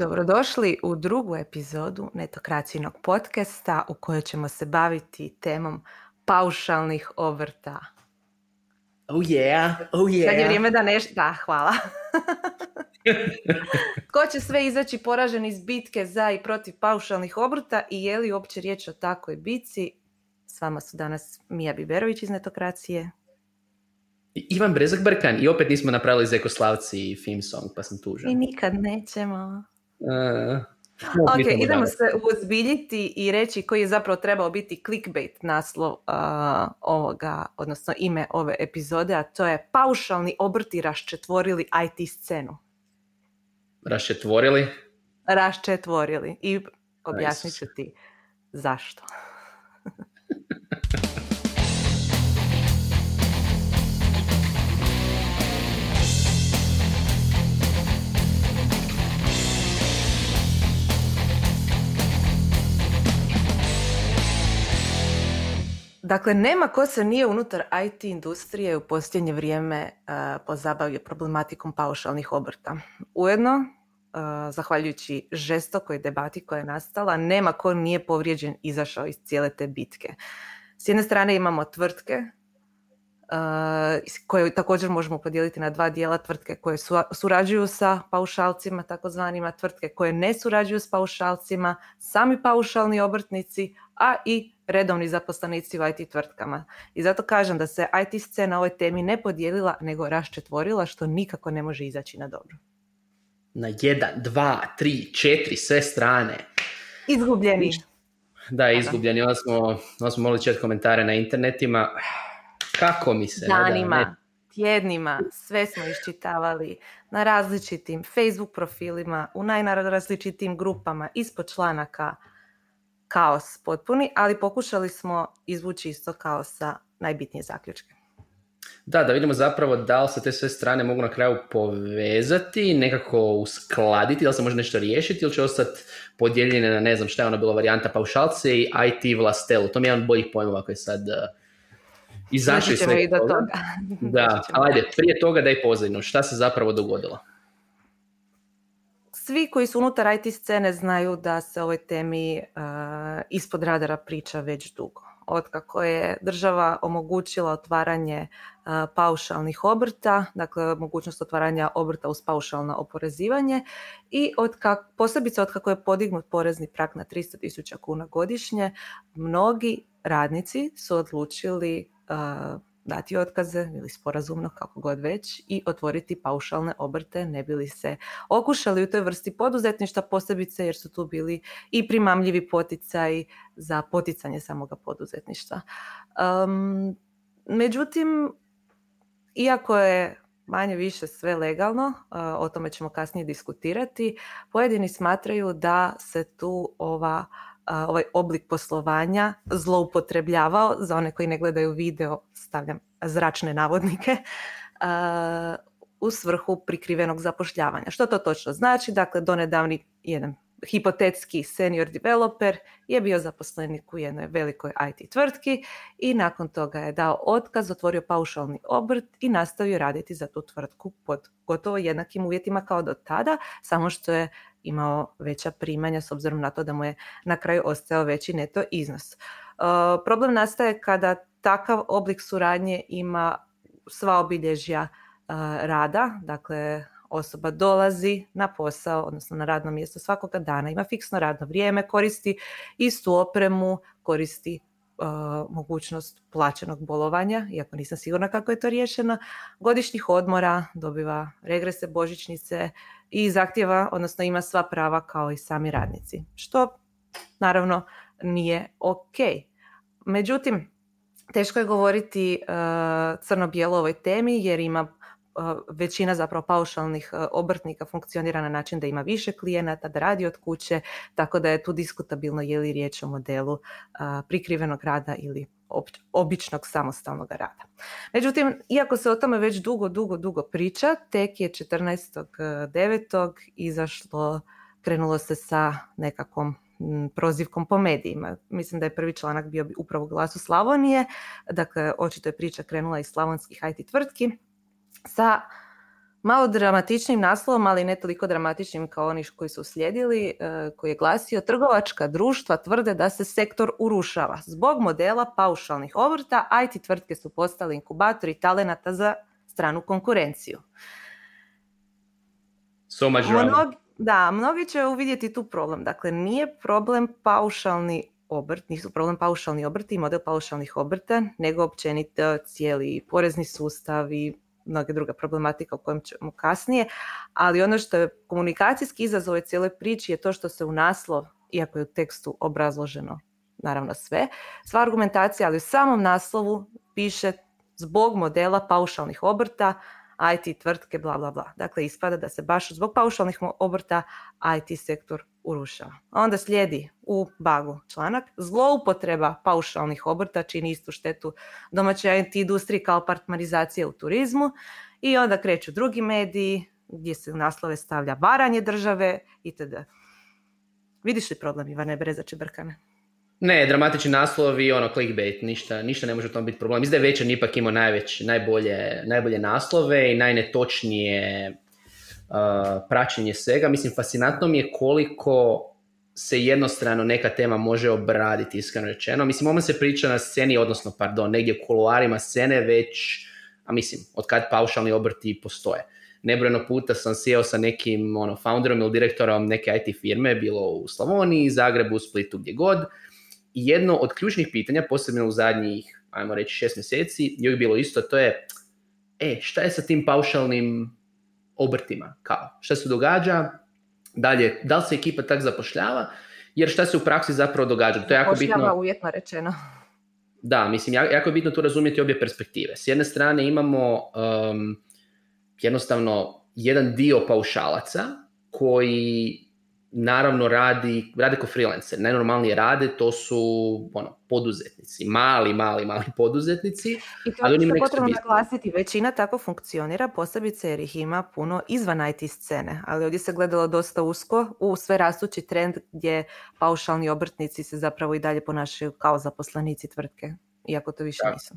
Dobrodošli u drugu epizodu Netokracijnog podcasta u kojoj ćemo se baviti temom paušalnih obrta. Oh yeah, oh yeah. Sad je vrijeme da neš... Da, hvala. Ko će sve izaći poražen iz bitke za i protiv paušalnih obrta i je li uopće riječ o takvoj bici? S vama su danas Mija Biberović iz Netokracije. Ivan Brezak Brkan i opet nismo napravili Zekoslavci film song, pa sam tužan. I nikad nećemo. Uh, Ok, idemo se uzbiljiti i reći koji je zapravo trebao biti clickbait naslov uh, ovoga, odnosno ime ove epizode, a to je paušalni obrti raščetvorili IT scenu. Raščetvorili? Raščetvorili. I objasnit ću ti zašto. Dakle, nema ko se nije unutar IT industrije u posljednje vrijeme uh, pozabavio problematikom paušalnih obrta. Ujedno, uh, zahvaljujući žestokoj debati koja je nastala, nema ko nije povrijeđen izašao iz cijele te bitke. S jedne strane imamo tvrtke uh, koje također možemo podijeliti na dva dijela tvrtke koje surađuju sa paušalcima, takozvanima tvrtke koje ne surađuju s paušalcima, sami paušalni obrtnici, a i redovni zaposlenici u IT tvrtkama. I zato kažem da se IT scena ovoj temi ne podijelila, nego raščetvorila, što nikako ne može izaći na dobro. Na jedan, dva, tri, četiri, sve strane. Izgubljeni. Da, izgubljeni. Onda smo, onda smo mogli četi komentare na internetima. Kako mi se... Danima, ne da, tjednima, sve smo iščitavali na različitim Facebook profilima, u najrazličitim grupama, ispod članaka, kaos potpuni, ali pokušali smo izvući iz tog kaosa najbitnije zaključke. Da, da vidimo zapravo da li se te sve strane mogu na kraju povezati, nekako uskladiti, da li se može nešto riješiti ili će ostati podijeljene na ne znam šta je ono bilo varijanta paušalce i IT vlastelu. To mi je jedan od boljih pojmova koji sad uh, izašli sve do toga. Da, ali ajde, prije toga daj pozadinu, šta se zapravo dogodilo? Svi koji su unutar IT scene znaju da se ovoj temi uh, ispod radara priča već dugo. Od kako je država omogućila otvaranje uh, paušalnih obrta, dakle mogućnost otvaranja obrta uz paušalno oporezivanje i od kak, posebice od kako je podignut porezni prak na 300.000 kuna godišnje, mnogi radnici su odlučili uh, dati otkaze ili sporazumno kako god već i otvoriti paušalne obrte ne bili se okušali u toj vrsti poduzetništva posebice jer su tu bili i primamljivi poticaji za poticanje samoga poduzetništva. Um, međutim, iako je manje više sve legalno, o tome ćemo kasnije diskutirati, pojedini smatraju da se tu ova ovaj oblik poslovanja zloupotrebljavao, za one koji ne gledaju video stavljam zračne navodnike, u svrhu prikrivenog zapošljavanja. Što to točno znači? Dakle, donedavni jedan hipotetski senior developer je bio zaposlenik u jednoj velikoj IT tvrtki i nakon toga je dao otkaz, otvorio paušalni obrt i nastavio raditi za tu tvrtku pod gotovo jednakim uvjetima kao do tada, samo što je imao veća primanja s obzirom na to da mu je na kraju ostao veći neto iznos. Uh, problem nastaje kada takav oblik suradnje ima sva obilježja uh, rada, dakle osoba dolazi na posao, odnosno na radno mjesto svakoga dana, ima fiksno radno vrijeme, koristi istu opremu, koristi mogućnost plaćenog bolovanja, iako nisam sigurna kako je to riješeno, godišnjih odmora, dobiva regrese, božićnice i zahtjeva, odnosno ima sva prava kao i sami radnici, što naravno nije ok. Međutim, teško je govoriti crno-bijelo ovoj temi jer ima većina zapravo paušalnih obrtnika funkcionira na način da ima više klijenata, da radi od kuće, tako da je tu diskutabilno je li riječ o modelu prikrivenog rada ili običnog samostalnog rada. Međutim, iako se o tome već dugo, dugo, dugo priča, tek je 14.9. izašlo, krenulo se sa nekakvom prozivkom po medijima. Mislim da je prvi članak bio upravo glasu Slavonije, dakle očito je priča krenula iz slavonskih IT tvrtki sa malo dramatičnim naslovom, ali ne toliko dramatičnim kao oni koji su slijedili, e, koji je glasio trgovačka društva tvrde da se sektor urušava. Zbog modela paušalnih obrta, IT tvrtke su postali inkubatori talenata za stranu konkurenciju. So much da, mnogi će uvidjeti tu problem. Dakle, nije problem paušalni obrt, nisu problem paušalni obrti i model paušalnih obrta, nego općenito cijeli porezni sustav i mnoge druga problematika o kojem ćemo kasnije, ali ono što je komunikacijski izazov u cijeloj priči je to što se u naslov, iako je u tekstu obrazloženo naravno sve, sva argumentacija, ali u samom naslovu piše zbog modela paušalnih obrta, IT tvrtke, bla, bla, bla. Dakle, ispada da se baš zbog paušalnih obrta IT sektor urušava. Onda slijedi u bagu članak zloupotreba paušalnih obrta čini istu štetu domaćoj IT industriji kao partmarizacija u turizmu i onda kreću drugi mediji gdje se u naslove stavlja varanje države itd. Vidiš li problem Ivane Breza Čebrkane? Ne, dramatični naslovi, ono, clickbait, ništa, ništa ne može u tom biti problem. Mislim da je Večer ipak imao najveć, najbolje, najbolje naslove i najnetočnije praćenje svega. Mislim, fascinantno mi je koliko se jednostrano neka tema može obraditi, iskreno rečeno. Mislim, ovo se priča na sceni, odnosno, pardon, negdje u kuluarima scene već, a mislim, od kad paušalni obrti postoje. Nebrojeno puta sam sjeo sa nekim ono, founderom ili direktorom neke IT firme, bilo u Slavoniji, Zagrebu, Splitu, gdje god, i jedno od ključnih pitanja, posebno u zadnjih, ajmo reći, šest mjeseci, je bilo isto, to je, e, šta je sa tim paušalnim obrtima? Kao, šta se događa? Dalje, da li se ekipa tak zapošljava? Jer šta se u praksi zapravo događa? To je jako bitno. uvjetno rečeno. Da, mislim, jako je bitno tu razumjeti obje perspektive. S jedne strane imamo um, jednostavno jedan dio paušalaca koji naravno radi, radi ko freelancer. Najnormalnije rade, to su ono, poduzetnici, mali, mali, mali poduzetnici. I to ali je potrebno naglasiti, većina tako funkcionira, posebice jer ih ima puno izvan IT scene, ali ovdje se gledalo dosta usko u sve rastući trend gdje paušalni obrtnici se zapravo i dalje ponašaju kao zaposlenici tvrtke, iako to više nisu.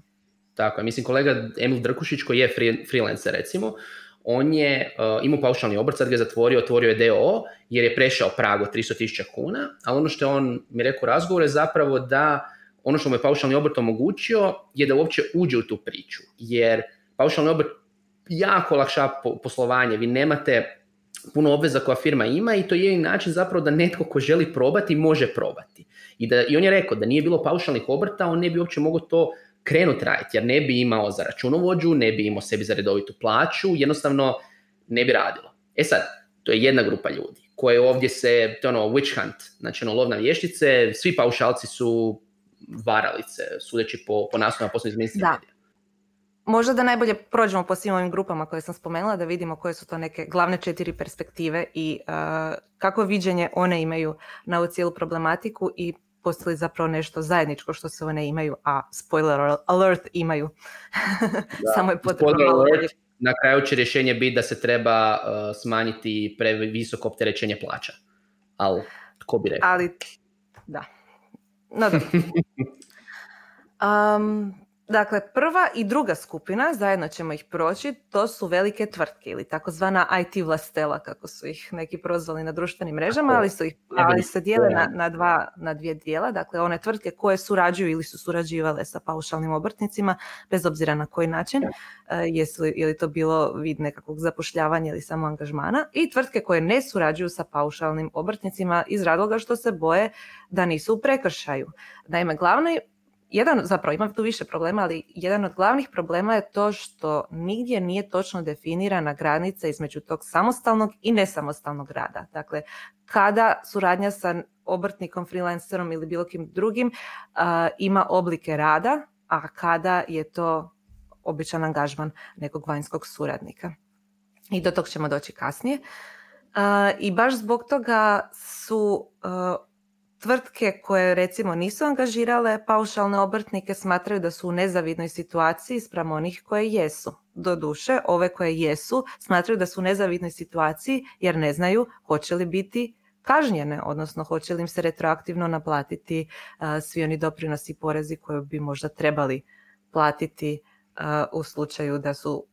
Tako mislim kolega Emil Drkušić koji je freelancer recimo, on je uh, imao paušalni obrt, sad ga je zatvorio, otvorio je DO jer je prešao prag od 300.000 kuna, ali ono što je on mi rekao u razgovoru je zapravo da ono što mu je paušalni obrt omogućio je da uopće uđe u tu priču, jer paušalni obrt jako lakša poslovanje, vi nemate puno obveza koja firma ima i to je način zapravo da netko ko želi probati može probati. I, da, I on je rekao da nije bilo paušalnih obrta, on ne bi uopće mogao to krenut raditi, jer ne bi imao za računovođu, ne bi imao sebi za redovitu plaću, jednostavno ne bi radilo. E sad, to je jedna grupa ljudi koje ovdje se, to je ono witch hunt, znači ono lovna vještice, svi paušalci su varalice, sudeći po, po naslovima posljednjih iz da. Možda da najbolje prođemo po svim ovim grupama koje sam spomenula, da vidimo koje su to neke glavne četiri perspektive i uh, kako viđenje one imaju na ovu cijelu problematiku i postali zapravo nešto zajedničko što se one imaju, a spoiler alert imaju. Samo je potrebno alert, Na kraju će rješenje biti da se treba uh, smanjiti previsoko opterećenje plaća. Ali, tko bi rekao? Ali, da. No, da. um, Dakle, prva i druga skupina, zajedno ćemo ih proći, to su velike tvrtke ili takozvana IT vlastela, kako su ih neki prozvali na društvenim mrežama, ali, su ih, ali se dijele na, na, dva, na dvije dijela. Dakle, one tvrtke koje surađuju ili su surađivale sa paušalnim obrtnicima, bez obzira na koji način, e, jesu li, je li to bilo vid nekakvog zapošljavanja ili samo angažmana, i tvrtke koje ne surađuju sa paušalnim obrtnicima iz razloga što se boje da nisu u prekršaju. Naime, glavni jedan, zapravo imam tu više problema, ali jedan od glavnih problema je to što nigdje nije točno definirana granica između tog samostalnog i nesamostalnog rada. Dakle, kada suradnja sa obrtnikom, freelancerom ili bilo kim drugim ima oblike rada, a kada je to običan angažman nekog vanjskog suradnika. I do tog ćemo doći kasnije. I baš zbog toga su Tvrtke koje recimo nisu angažirale paušalne obrtnike smatraju da su u nezavidnoj situaciji spram onih koje jesu. Doduše, ove koje jesu smatraju da su u nezavidnoj situaciji jer ne znaju hoće li biti kažnjene, odnosno hoće li im se retroaktivno naplatiti svi oni doprinosi i porezi koje bi možda trebali platiti u slučaju da su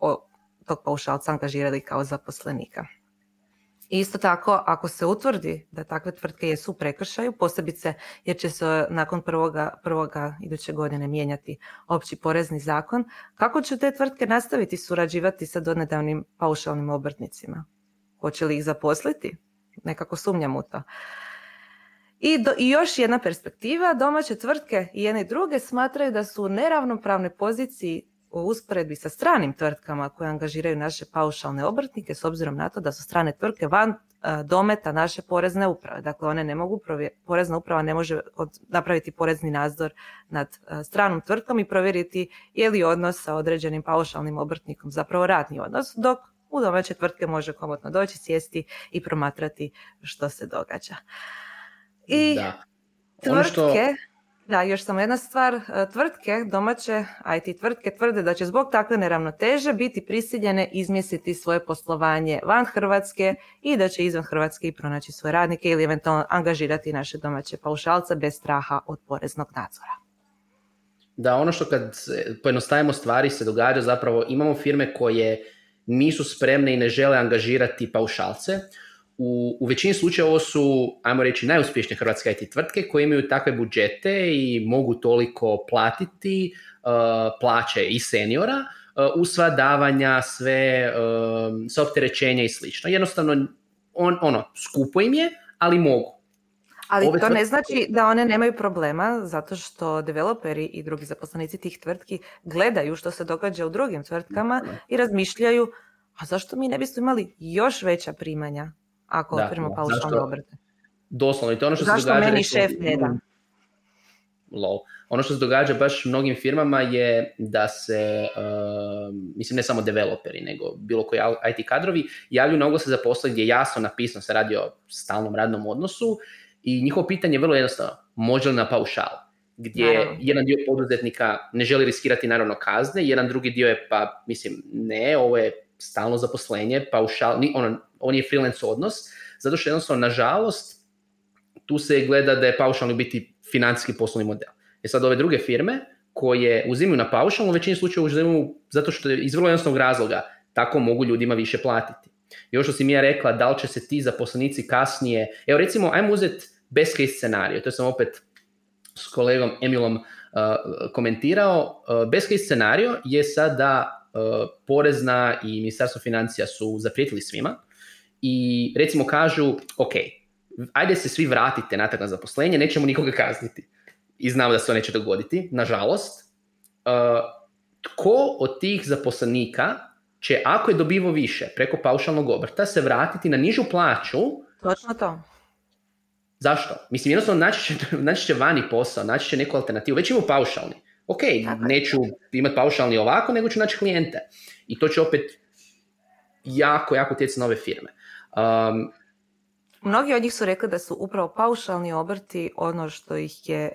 tog paušalca angažirali kao zaposlenika. Isto tako, ako se utvrdi da takve tvrtke jesu u prekršaju, posebice jer će se nakon prvoga, prvoga iduće godine mijenjati opći porezni zakon, kako će te tvrtke nastaviti surađivati sa donedavnim paušalnim obrtnicima? Hoće li ih zaposliti? Nekako sumnjam u to. I, do, I još jedna perspektiva, domaće tvrtke i jedne i druge smatraju da su u neravnopravnoj poziciji u usporedbi sa stranim tvrtkama koje angažiraju naše paušalne obrtnike s obzirom na to da su strane tvrtke van dometa naše porezne uprave. Dakle, one ne mogu, porezna uprava ne može napraviti porezni nadzor nad stranom tvrtkom i provjeriti je li odnos sa određenim paušalnim obrtnikom zapravo radni odnos, dok u domaće tvrtke može komotno doći, sjesti i promatrati što se događa. I da. Ono tvrtke, da, još samo jedna stvar, e, tvrtke, domaće IT tvrtke tvrde da će zbog takve neravnoteže biti prisiljene izmjestiti svoje poslovanje van Hrvatske i da će izvan Hrvatske i pronaći svoje radnike ili eventualno angažirati naše domaće paušalce bez straha od poreznog nadzora. Da, ono što kad pojednostavimo stvari se događa zapravo imamo firme koje nisu spremne i ne žele angažirati paušalce, u, u većini slučajeva ovo su, ajmo reći, najuspješnije hrvatske IT tvrtke koje imaju takve budžete i mogu toliko platiti uh, plaće i seniora uh, uz sva davanja, sve, uh, sve opterećenja i slično. Jednostavno, on, ono, skupo im je, ali mogu. Ali Ove to ne znači da one nemaju problema, zato što developeri i drugi zaposlenici tih tvrtki gledaju što se događa u drugim tvrtkama i razmišljaju, a zašto mi ne bismo imali još veća primanja ako da, otvorimo paušalne obrte. Doslovno, i to ono što Zašto se događa... meni šef ne da? Lol. Ono što se događa baš mnogim firmama je da se, uh, mislim ne samo developeri, nego bilo koji IT kadrovi, javljaju na oglase za posle gdje je jasno napisano se radi o stalnom radnom odnosu i njihovo pitanje je vrlo jednostavno, može li na paušal? Gdje naravno. jedan dio poduzetnika ne želi riskirati naravno kazne, jedan drugi dio je pa, mislim, ne, ovo je stalno zaposlenje, paušal, ono, on je freelance odnos, zato što jednostavno, nažalost, tu se gleda da je paušalno biti financijski poslovni model. E sad ove druge firme koje uzimaju na paušalno, u većini slučajeva uzimaju zato što je iz vrlo jednostavnog razloga tako mogu ljudima više platiti. Ovo što si mi je rekla, da li će se ti zaposlenici kasnije, evo recimo, ajmo uzeti best case scenario, to sam opet s kolegom Emilom uh, komentirao, uh, best case scenario je sad da uh, Porezna i Ministarstvo financija su zaprijetili svima i recimo kažu, ok, ajde se svi vratite natrag na zaposlenje, nećemo nikoga kazniti. I znamo da se to neće dogoditi, nažalost. Uh, tko od tih zaposlenika će, ako je dobivo više preko paušalnog obrta, se vratiti na nižu plaću? Točno to. Zašto? Mislim, jednostavno naći će, naći će vani posao, naći će neku alternativu. Već imamo paušalni. Ok, Tako neću imati paušalni ovako, nego ću naći klijente. I to će opet jako, jako utjecati na ove firme. Um, Mnogi od njih su rekli da su upravo paušalni obrti ono što ih je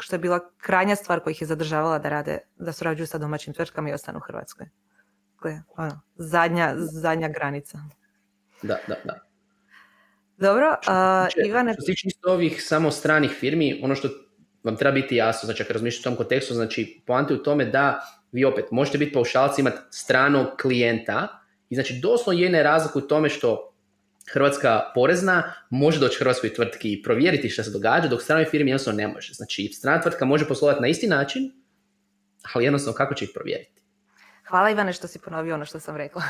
što je bila krajnja stvar koja ih je zadržavala da rade, da surađuju sa domaćim tvrtkama i ostanu u Hrvatskoj. Dakle, ono, zadnja, zadnja granica. Da, da, da. Dobro, uh, Ivane... Što se tiče ovih samo stranih firmi, ono što vam treba biti jasno, znači ako razmišljate u tom kontekstu, znači poante u tome da vi opet možete biti paušalci, imati stranog klijenta i znači doslovno jedne razlike u tome što Hrvatska porezna može doći Hrvatskoj tvrtki i provjeriti što se događa, dok stranoj firmi jednostavno ne može. Znači, strana tvrtka može poslovati na isti način, ali jednostavno kako će ih provjeriti? Hvala Ivane što si ponovio ono što sam rekla.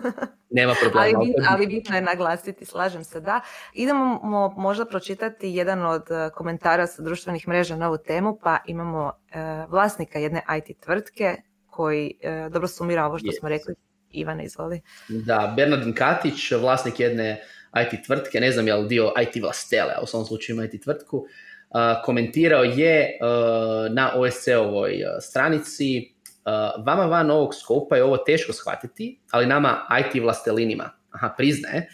Nema problema. ali, ali bitno je naglasiti, slažem se da. Idemo možda pročitati jedan od e, komentara sa društvenih mreža na ovu temu, pa imamo e, vlasnika jedne IT tvrtke koji e, dobro sumira ovo što smo rekli Ivane, izvoli. Da, Bernardin Katić, vlasnik jedne IT tvrtke, ne znam je li dio IT vlastele, a u svom slučaju ima IT tvrtku, uh, komentirao je uh, na OSC-ovoj stranici vama van ovog skopa je ovo teško shvatiti, ali nama IT vlastelinima, aha, priznaje,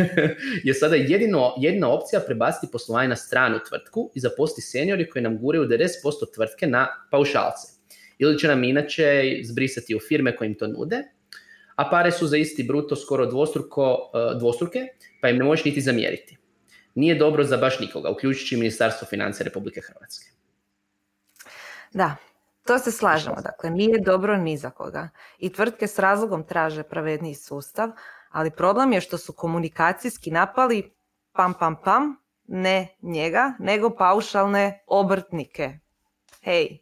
je sada jedino, jedina opcija prebaciti poslovanje na stranu tvrtku i zaposliti seniori koji nam guraju 90% tvrtke na paušalce. Ili će nam inače zbrisati u firme koje im to nude, a pare su za isti bruto skoro dvostruko, e, dvostruke, pa im ne možeš niti zamjeriti. Nije dobro za baš nikoga, uključujući Ministarstvo financija Republike Hrvatske. Da, To se slažemo, dakle, nije dobro ni za koga. I tvrtke s razlogom traže pravedniji sustav, ali problem je što su komunikacijski napali pam pam pam, ne njega, nego paušalne obrtnike. Hej.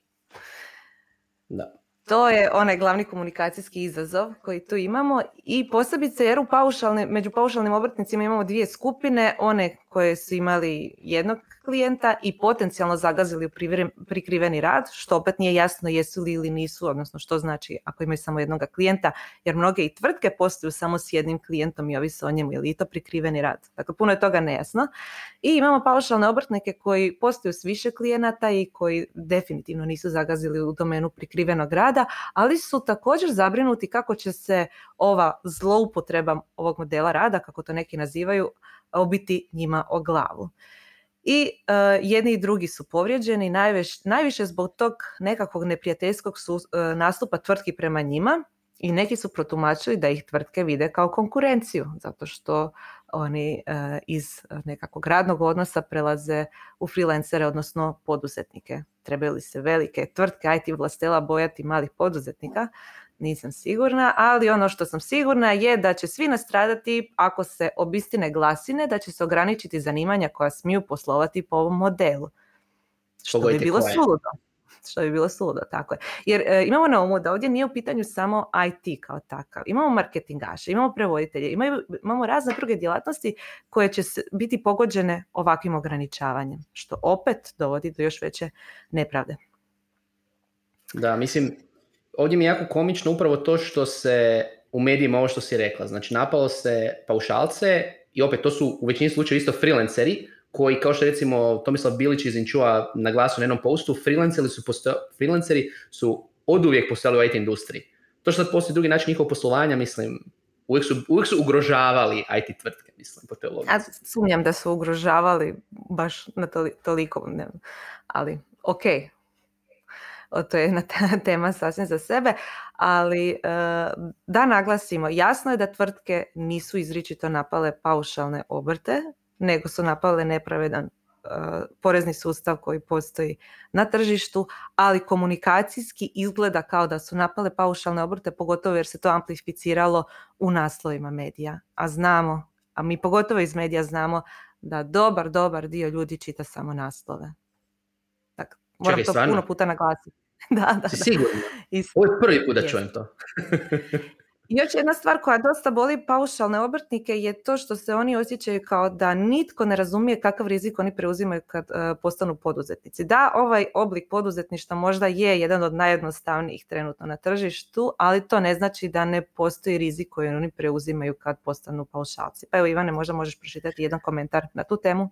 Da. To je onaj glavni komunikacijski izazov koji tu imamo i posebice jer u paušalne, među paušalnim obrtnicima imamo dvije skupine, one koje su imali jednog klijenta i potencijalno zagazili u prikriveni rad, što opet nije jasno jesu li ili nisu, odnosno što znači ako imaju samo jednog klijenta, jer mnoge i tvrtke postoju samo s jednim klijentom i ovise o njemu, ili to prikriveni rad. Dakle, puno je toga nejasno. I imamo paušalne obrtnike koji postoju s više klijenata i koji definitivno nisu zagazili u domenu prikrivenog rada, ali su također zabrinuti kako će se ova zloupotreba ovog modela rada, kako to neki nazivaju, obiti njima o glavu i uh, jedni i drugi su povrijeđeni najviš, najviše zbog tog nekakvog neprijateljskog su, uh, nastupa tvrtki prema njima i neki su protumačili da ih tvrtke vide kao konkurenciju zato što oni uh, iz nekakvog radnog odnosa prelaze u freelancere odnosno poduzetnike. Trebaju li se velike tvrtke IT vlastela bojati malih poduzetnika? Nisam sigurna, ali ono što sam sigurna je da će svi nastradati ako se obistine glasine, da će se ograničiti zanimanja koja smiju poslovati po ovom modelu. Što bi bilo suludo. Što bi bilo suludo, tako je. Jer e, imamo na umu da ovdje nije u pitanju samo IT kao takav. Imamo marketingaše, imamo prevoditelje, imamo, imamo razne druge djelatnosti koje će biti pogođene ovakvim ograničavanjem, što opet dovodi do još veće nepravde. Da, mislim, ovdje mi je jako komično upravo to što se u medijima ovo što si rekla, znači napalo se paušalce i opet to su u većini slučajeva isto freelanceri koji kao što recimo Tomislav Bilić iz Inčua naglasio na jednom postu, freelanceri su, posto, freelanceri su oduvijek postojali u IT industriji. To što sad postoji drugi način njihovog poslovanja, mislim, uvijek su, uvijek su ugrožavali IT tvrtke, mislim, po Ja sumnjam da su ugrožavali baš na toliko, ne, ali ok, to je jedna tema sasvim za sebe, ali e, da naglasimo, jasno je da tvrtke nisu izričito napale paušalne obrte, nego su napale nepravedan e, porezni sustav koji postoji na tržištu, ali komunikacijski izgleda kao da su napale paušalne obrte, pogotovo jer se to amplificiralo u naslovima medija. A znamo, a mi pogotovo iz medija znamo da dobar, dobar dio ljudi čita samo naslove. Moram to puno puta naglasiti. da, da. Sigurno. Ovo je prvi put da čujem to. I još jedna stvar koja dosta boli paušalne obrtnike je to što se oni osjećaju kao da nitko ne razumije kakav rizik oni preuzimaju kad uh, postanu poduzetnici. Da, ovaj oblik poduzetništva možda je jedan od najjednostavnijih trenutno na tržištu, ali to ne znači da ne postoji rizik koji oni preuzimaju kad postanu paušalci. Pa evo Ivane, možda možeš pročitati jedan komentar na tu temu.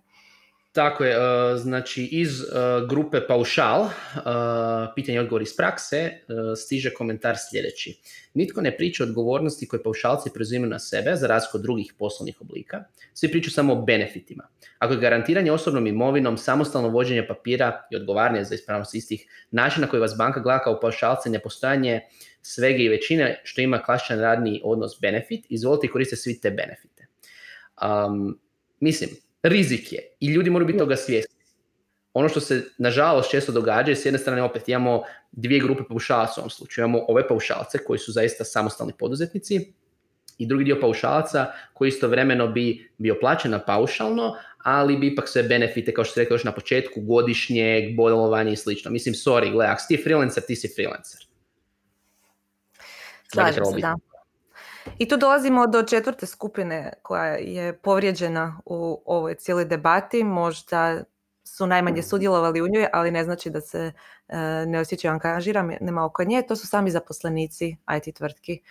Tako je, e, znači iz e, grupe Paušal, e, pitanje odgovor iz prakse, stiže komentar sljedeći. Nitko ne priča o odgovornosti koje paušalci preuzimaju na sebe za razliku od drugih poslovnih oblika. Svi pričaju samo o benefitima. Ako je garantiranje osobnom imovinom, samostalno vođenje papira i odgovaranje za ispravnost istih načina koji vas banka gleda kao paušalce, nepostojanje svega i većine što ima klasičan radni odnos benefit, izvolite i koriste svi te benefite. Um, mislim, rizik je i ljudi moraju biti toga svjesni. Ono što se nažalost često događa je s jedne strane opet imamo dvije grupe paušalaca u ovom slučaju. Imamo ove paušalce koji su zaista samostalni poduzetnici i drugi dio paušalaca koji istovremeno bi bio plaćena paušalno, ali bi ipak sve benefite, kao što ste rekli još na početku, godišnjeg, bolovanja i slično. Mislim, sorry, gledaj, ako si ti freelancer, ti si freelancer. Slažem se, da. I tu dolazimo do četvrte skupine koja je povrijeđena u ovoj cijeloj debati. Možda su najmanje sudjelovali u njoj, ali ne znači da se e, ne osjećaju angažirane oko nje. To su sami zaposlenici IT tvrtki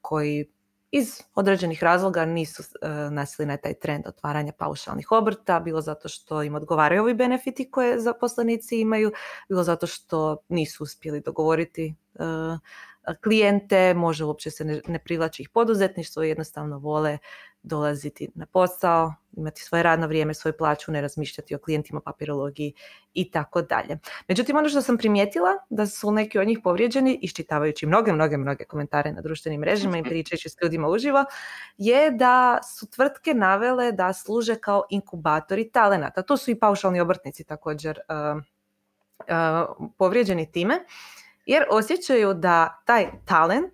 koji iz određenih razloga nisu uh, nasili na taj trend otvaranja paušalnih obrta, bilo zato što im odgovaraju ovi benefiti koje zaposlenici imaju, bilo zato što nisu uspjeli dogovoriti uh, klijente, može uopće se ne, ne privlači ih poduzetništvo, jednostavno vole dolaziti na posao, imati svoje radno vrijeme, svoju plaću, ne razmišljati o klijentima, papirologiji i tako dalje. Međutim, ono što sam primijetila da su neki od njih povrijeđeni, iščitavajući mnoge, mnoge, mnoge komentare na društvenim mrežama i pričajući s ljudima uživo, je da su tvrtke navele da služe kao inkubatori talenata. To su i paušalni obrtnici također uh, povrijeđeni time jer osjećaju da taj talent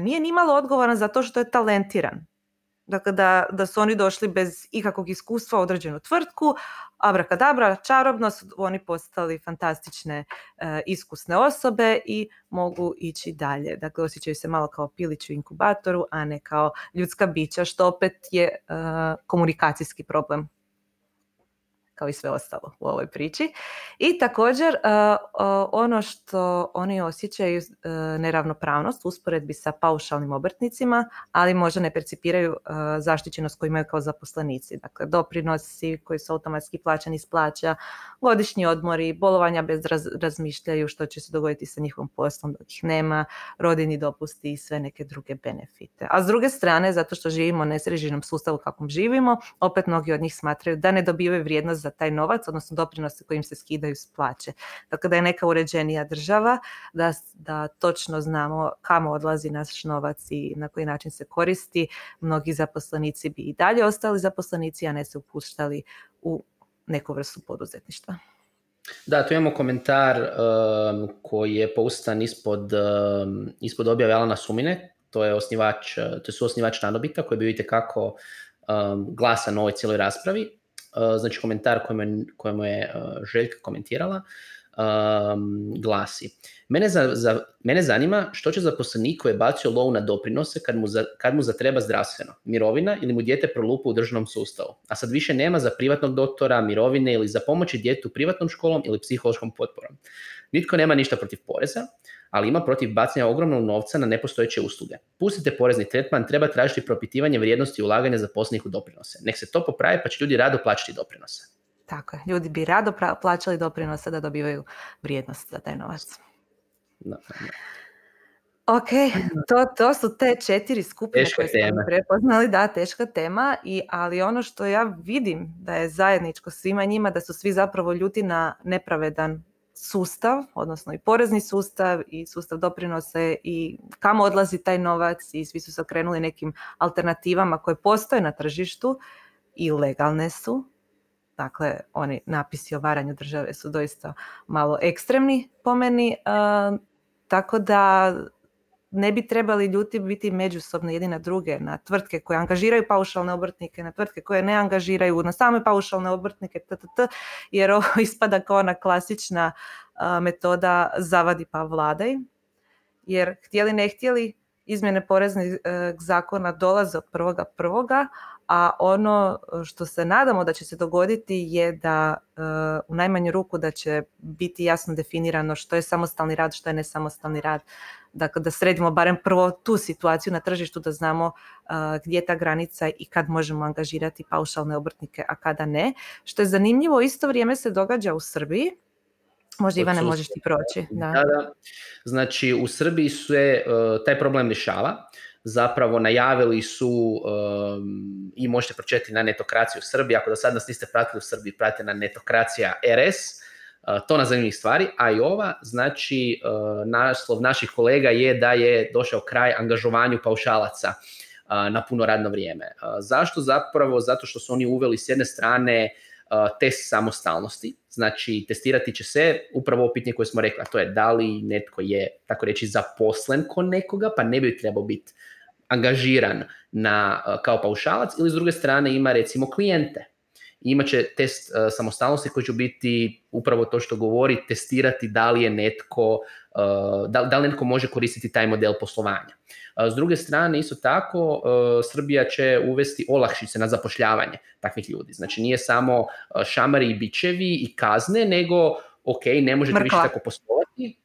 nije nimalo odgovoran za to što je talentiran. Dakle, da, da su oni došli bez ikakvog iskustva u određenu tvrtku, abrakadabra, čarobno su oni postali fantastične e, iskusne osobe i mogu ići dalje. Dakle, osjećaju se malo kao pilić u inkubatoru, a ne kao ljudska bića, što opet je e, komunikacijski problem kao i sve ostalo u ovoj priči. I također e, ono što oni osjećaju e, neravnopravnost usporedbi sa paušalnim obrtnicima, ali možda ne percipiraju e, zaštićenost koju imaju kao zaposlenici. Dakle, doprinosi koji su automatski plaćani iz plaća, godišnji odmori, bolovanja bez razmišljaju što će se dogoditi sa njihovom poslom dok ih nema, rodini dopusti i sve neke druge benefite. A s druge strane, zato što živimo u nesređenom sustavu kakvom živimo, opet mnogi od njih smatraju da ne dobivaju vrijednost za taj novac, odnosno doprinose kojim se skidaju s plaće. Dakle, da je neka uređenija država, da, da točno znamo kamo odlazi naš novac i na koji način se koristi, mnogi zaposlenici bi i dalje ostali zaposlenici, a ne se upuštali u neku vrstu poduzetništva. Da, tu imamo komentar um, koji je postan ispod, um, ispod objave Alana Sumine, to je osnivač, to je su osnivač Nanobita koji je bio kako um, glasan u ovoj cijeloj raspravi znači komentar kojemu, je eh, Željka komentirala, um, glasi. Mene, za, za, mene zanima što će zaposlenik koji je bacio low na doprinose kad mu, za, kad mu zatreba zdravstveno, mirovina ili mu dijete prolupa u državnom sustavu, a sad više nema za privatnog doktora, mirovine ili za pomoći djetu privatnom školom ili psihološkom potporom. Nitko nema ništa protiv poreza, ali ima protiv bacanja ogromnog novca na nepostojeće usluge. Pustite porezni tretman, treba tražiti propitivanje vrijednosti ulaganja zaposlenih u doprinose. Nek se to popravi pa će ljudi rado plaćati doprinose. Tako je, ljudi bi rado plaćali doprinose da dobivaju vrijednost za taj novac. Da, Ok, to, to su te četiri skupine koje smo prepoznali, da, teška tema, i, ali ono što ja vidim da je zajedničko svima njima, da su svi zapravo ljuti na nepravedan sustav, odnosno i porezni sustav i sustav doprinose i kamo odlazi taj novac i svi su se okrenuli nekim alternativama koje postoje na tržištu i legalne su. Dakle, oni napisi o varanju države su doista malo ekstremni po meni, tako da ne bi trebali ljuti biti međusobno jedni na druge, na tvrtke koje angažiraju paušalne obrtnike, na tvrtke koje ne angažiraju, na same paušalne obrtnike, ttt, jer ovo ispada kao ona klasična metoda zavadi pa vladaj. Jer htjeli ne htjeli, izmjene poreznih e, zakona dolaze od prvoga prvoga, a ono što se nadamo da će se dogoditi je da e, u najmanju ruku da će biti jasno definirano što je samostalni rad, što je nesamostalni rad. Dakle, da sredimo barem prvo tu situaciju na tržištu da znamo uh, gdje je ta granica i kad možemo angažirati paušalne obrtnike, a kada ne. Što je zanimljivo, isto vrijeme se događa u Srbiji, Možda Ivane možeš ti proći. Da. Da, Znači u Srbiji se uh, taj problem rješava. Zapravo najavili su um, i možete pročitati na netokraciju u Srbiji. Ako do sad nas niste pratili u Srbiji, pratite na netokracija RS. Uh, to na zanimljivih stvari. A i ova, znači uh, naslov naših kolega je da je došao kraj angažovanju paušalaca na puno radno vrijeme. Zašto? Zapravo zato što su oni uveli s jedne strane test samostalnosti, znači testirati će se upravo ovo pitanje koje smo rekli, a to je da li netko je, tako reći, zaposlen kod nekoga, pa ne bi trebao biti angažiran na, kao paušalac, ili s druge strane ima recimo klijente. Imat će test samostalnosti koji će biti upravo to što govori, testirati da li je netko, da, da li netko može koristiti taj model poslovanja. S druge strane, isto tako, e, Srbija će uvesti olakšice na zapošljavanje takvih ljudi. Znači, nije samo e, šamari i bičevi i kazne, nego, ok, ne možete više tako poslovati,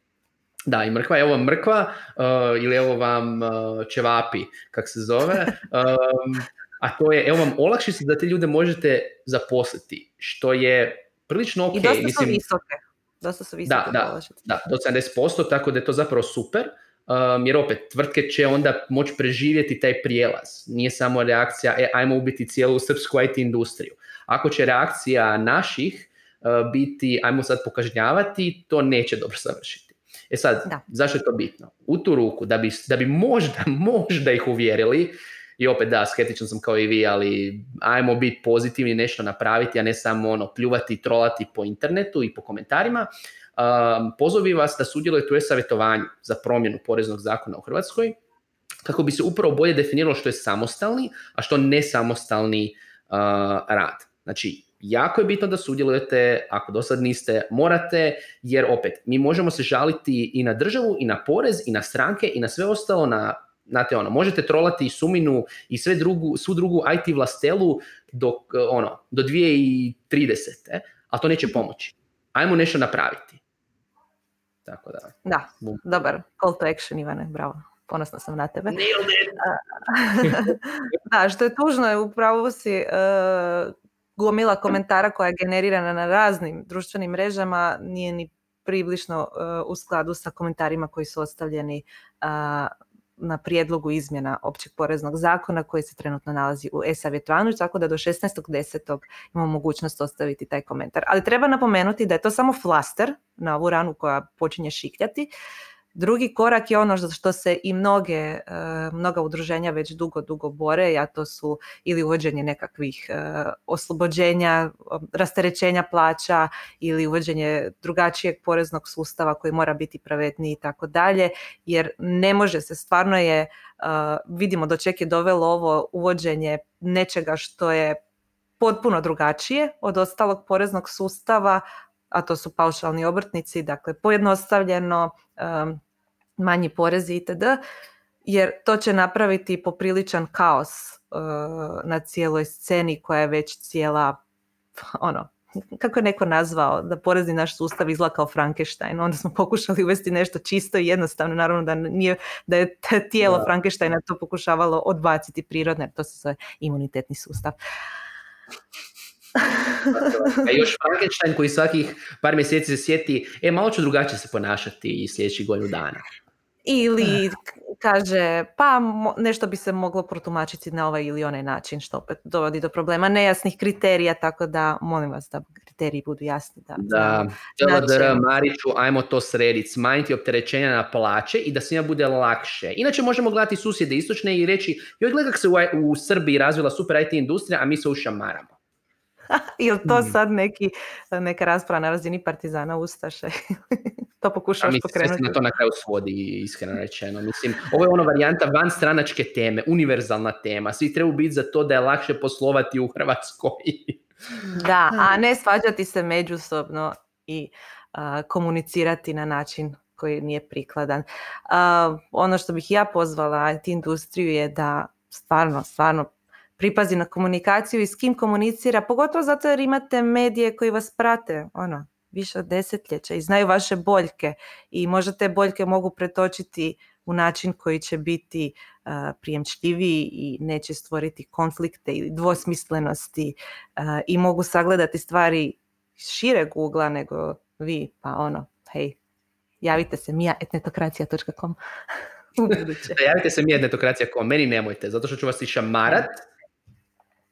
da, i mrkva, evo vam mrkva uh, ili evo vam uh, čevapi, kak se zove. Um, a to je, evo vam olakšice da te ljude možete zaposliti, što je prilično ok. I dosta su visoke. Dosta su visoke da, da, da, do 70%, tako da je to zapravo super um, jer opet tvrtke će onda moći preživjeti taj prijelaz. Nije samo reakcija, e, ajmo ubiti cijelu srpsku IT industriju. Ako će reakcija naših uh, biti, ajmo sad pokažnjavati, to neće dobro završiti. E sad, zašto je to bitno? U tu ruku, da bi, da bi možda, možda ih uvjerili, i opet da, skeptičan sam kao i vi, ali ajmo biti pozitivni, nešto napraviti, a ne samo ono pljuvati i trolati po internetu i po komentarima. Pozovi vas da sudjelujete u savjetovanju za promjenu poreznog zakona u Hrvatskoj kako bi se upravo bolje definiralo što je samostalni, a što nesamostalni rad. Znači, jako je bitno da sudjelujete, ako do sad niste, morate, jer opet, mi možemo se žaliti i na državu, i na porez, i na stranke, i na sve ostalo, na Znate, ono, možete trolati i Suminu i sve drugu, svu drugu IT vlastelu do, ono, do 2030. Ali to neće pomoći. Ajmo nešto napraviti. Tako da. Da, dobar call to action Ivane, bravo. Ponosna sam na tebe. da, što je tužno je upravo si uh, gomila komentara koja je generirana na raznim društvenim mrežama nije ni približno uh, u skladu sa komentarima koji su ostavljeni uh, na prijedlogu izmjena općeg poreznog zakona koji se trenutno nalazi u e-savjetovanju, tako da do 16.10. imamo mogućnost ostaviti taj komentar. Ali treba napomenuti da je to samo flaster na ovu ranu koja počinje šikljati. Drugi korak je ono što se i mnoge, e, mnoga udruženja već dugo, dugo bore, a to su ili uvođenje nekakvih e, oslobođenja, rasterećenja plaća ili uvođenje drugačijeg poreznog sustava koji mora biti pravedniji i tako dalje, jer ne može se, stvarno je, e, vidimo do čeg je dovelo ovo uvođenje nečega što je potpuno drugačije od ostalog poreznog sustava, a to su paušalni obrtnici, dakle pojednostavljeno, manji porezi itd. Jer to će napraviti popriličan kaos na cijeloj sceni koja je već cijela ono, kako je neko nazvao da porezni naš sustav izgleda kao Frankenstein. Onda smo pokušali uvesti nešto čisto i jednostavno, naravno da, nije, da je tijelo da. Frankensteina to pokušavalo odbaciti prirodno, jer to se zove imunitetni sustav. A još Frankenstein koji svakih par mjeseci se sjeti, e, malo ću drugačije se ponašati i sljedećih godinu dana. Ili kaže, pa nešto bi se moglo protumačiti na ovaj ili onaj način, što opet dovodi do problema nejasnih kriterija, tako da molim vas da kriteriji budu jasni. Da, da. Znači, Mariću, ajmo to srediti, smanjiti opterećenja na plaće i da svima bude lakše. Inače možemo gledati susjede istočne i reći, joj gledaj kako se u, u Srbiji razvila super IT industrija, a mi se ušamaramo. Jel to hmm. sad neki, neka rasprava na razini partizana Ustaše? to pokušavaš pokrenuti? Sve na to na kraju svodi, iskreno rečeno. Mislim, ovo je ono varijanta van stranačke teme, univerzalna tema. Svi trebaju biti za to da je lakše poslovati u Hrvatskoj. da, a ne svađati se međusobno i komunicirati na način koji nije prikladan. Uh, ono što bih ja pozvala IT industriju je da stvarno, stvarno pripazi na komunikaciju i s kim komunicira, pogotovo zato jer imate medije koji vas prate, ono, više od desetljeća i znaju vaše boljke i možda te boljke mogu pretočiti u način koji će biti uh, prijemčljiviji i neće stvoriti konflikte ili dvosmislenosti uh, i mogu sagledati stvari šireg ugla nego vi, pa ono, hej, javite se mija.etnetokracija.com javite se mija.etnetokracija.com, meni nemojte, zato što ću vas i šamarat,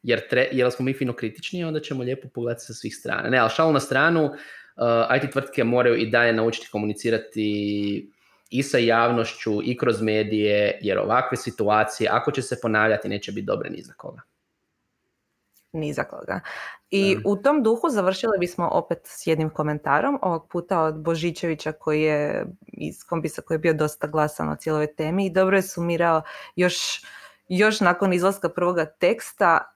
jer, tre, jer smo mi fino kritični, onda ćemo lijepo pogledati sa svih strana. Ne, ali šalu na stranu, uh, IT tvrtke moraju i dalje naučiti komunicirati i sa javnošću i kroz medije, jer ovakve situacije, ako će se ponavljati, neće biti dobre ni za koga. Ni za koga. I u tom duhu završili bismo opet s jednim komentarom, ovog puta od Božićevića koji je iz kombisa koji je bio dosta glasan o cijeloj temi i dobro je sumirao još, još nakon izlaska prvoga teksta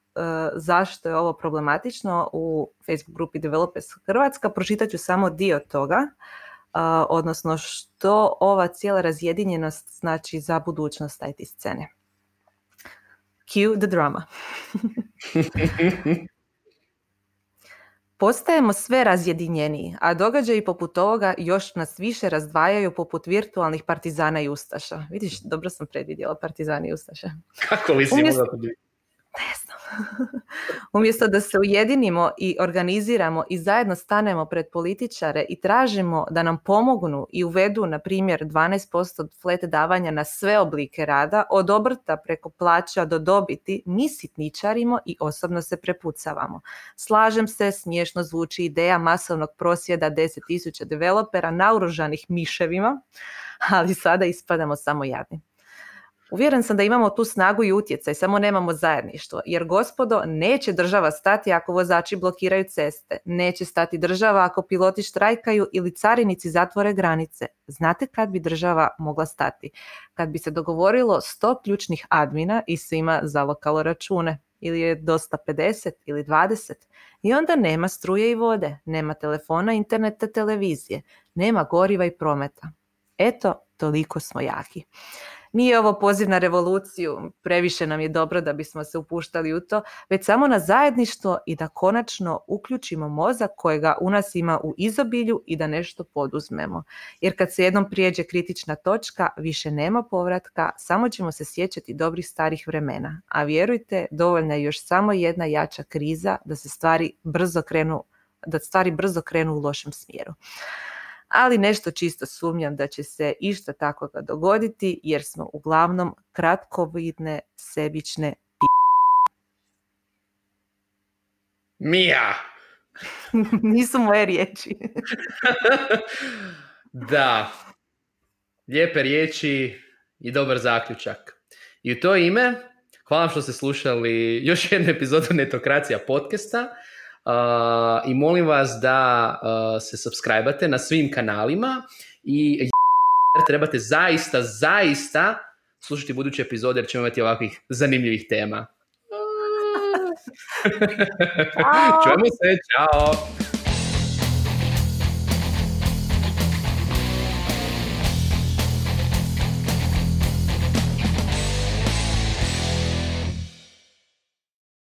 zašto je ovo problematično u Facebook grupi Developers Hrvatska. Pročitat ću samo dio toga, e, odnosno što ova cijela razjedinjenost znači za budućnost IT scene. Cue the drama. Postajemo sve razjedinjeniji, a događaji poput ovoga još nas više razdvajaju poput virtualnih partizana i ustaša. Vidiš, dobro sam predvidjela partizani i ustaše. Kako li si Umjesto... Ne znam. Umjesto da se ujedinimo i organiziramo i zajedno stanemo pred političare i tražimo da nam pomognu i uvedu, na primjer, 12% flete davanja na sve oblike rada, od obrta preko plaća do dobiti, mi sitničarimo i osobno se prepucavamo. Slažem se, smiješno zvuči ideja masovnog prosvjeda 10.000 developera naoružanih miševima, ali sada ispadamo samo jadni. Uvjeren sam da imamo tu snagu i utjecaj, samo nemamo zajedništvo. Jer gospodo, neće država stati ako vozači blokiraju ceste. Neće stati država ako piloti štrajkaju ili carinici zatvore granice. Znate kad bi država mogla stati? Kad bi se dogovorilo sto ključnih admina i svima zalokalo račune. Ili je dosta 50 ili 20. I onda nema struje i vode, nema telefona, interneta, televizije, nema goriva i prometa. Eto, toliko smo jaki. Nije ovo poziv na revoluciju, previše nam je dobro da bismo se upuštali u to, već samo na zajedništvo i da konačno uključimo mozak kojega u nas ima u izobilju i da nešto poduzmemo. Jer kad se jednom prijeđe kritična točka, više nema povratka, samo ćemo se sjećati dobrih starih vremena. A vjerujte, dovoljna je još samo jedna jača kriza da se stvari brzo krenu, da stvari brzo krenu u lošem smjeru ali nešto čisto sumnjam da će se išta takvoga dogoditi jer smo uglavnom kratkovidne, sebične p***. Mija! Nisu moje riječi. da. Lijepe riječi i dobar zaključak. I u to ime, hvala što ste slušali još jednu epizodu Netokracija podcasta i molim vas da se subscribe na svim kanalima i trebate zaista, zaista slušati buduće epizode jer ćemo imati ovakvih zanimljivih tema. Čujemo se, čao!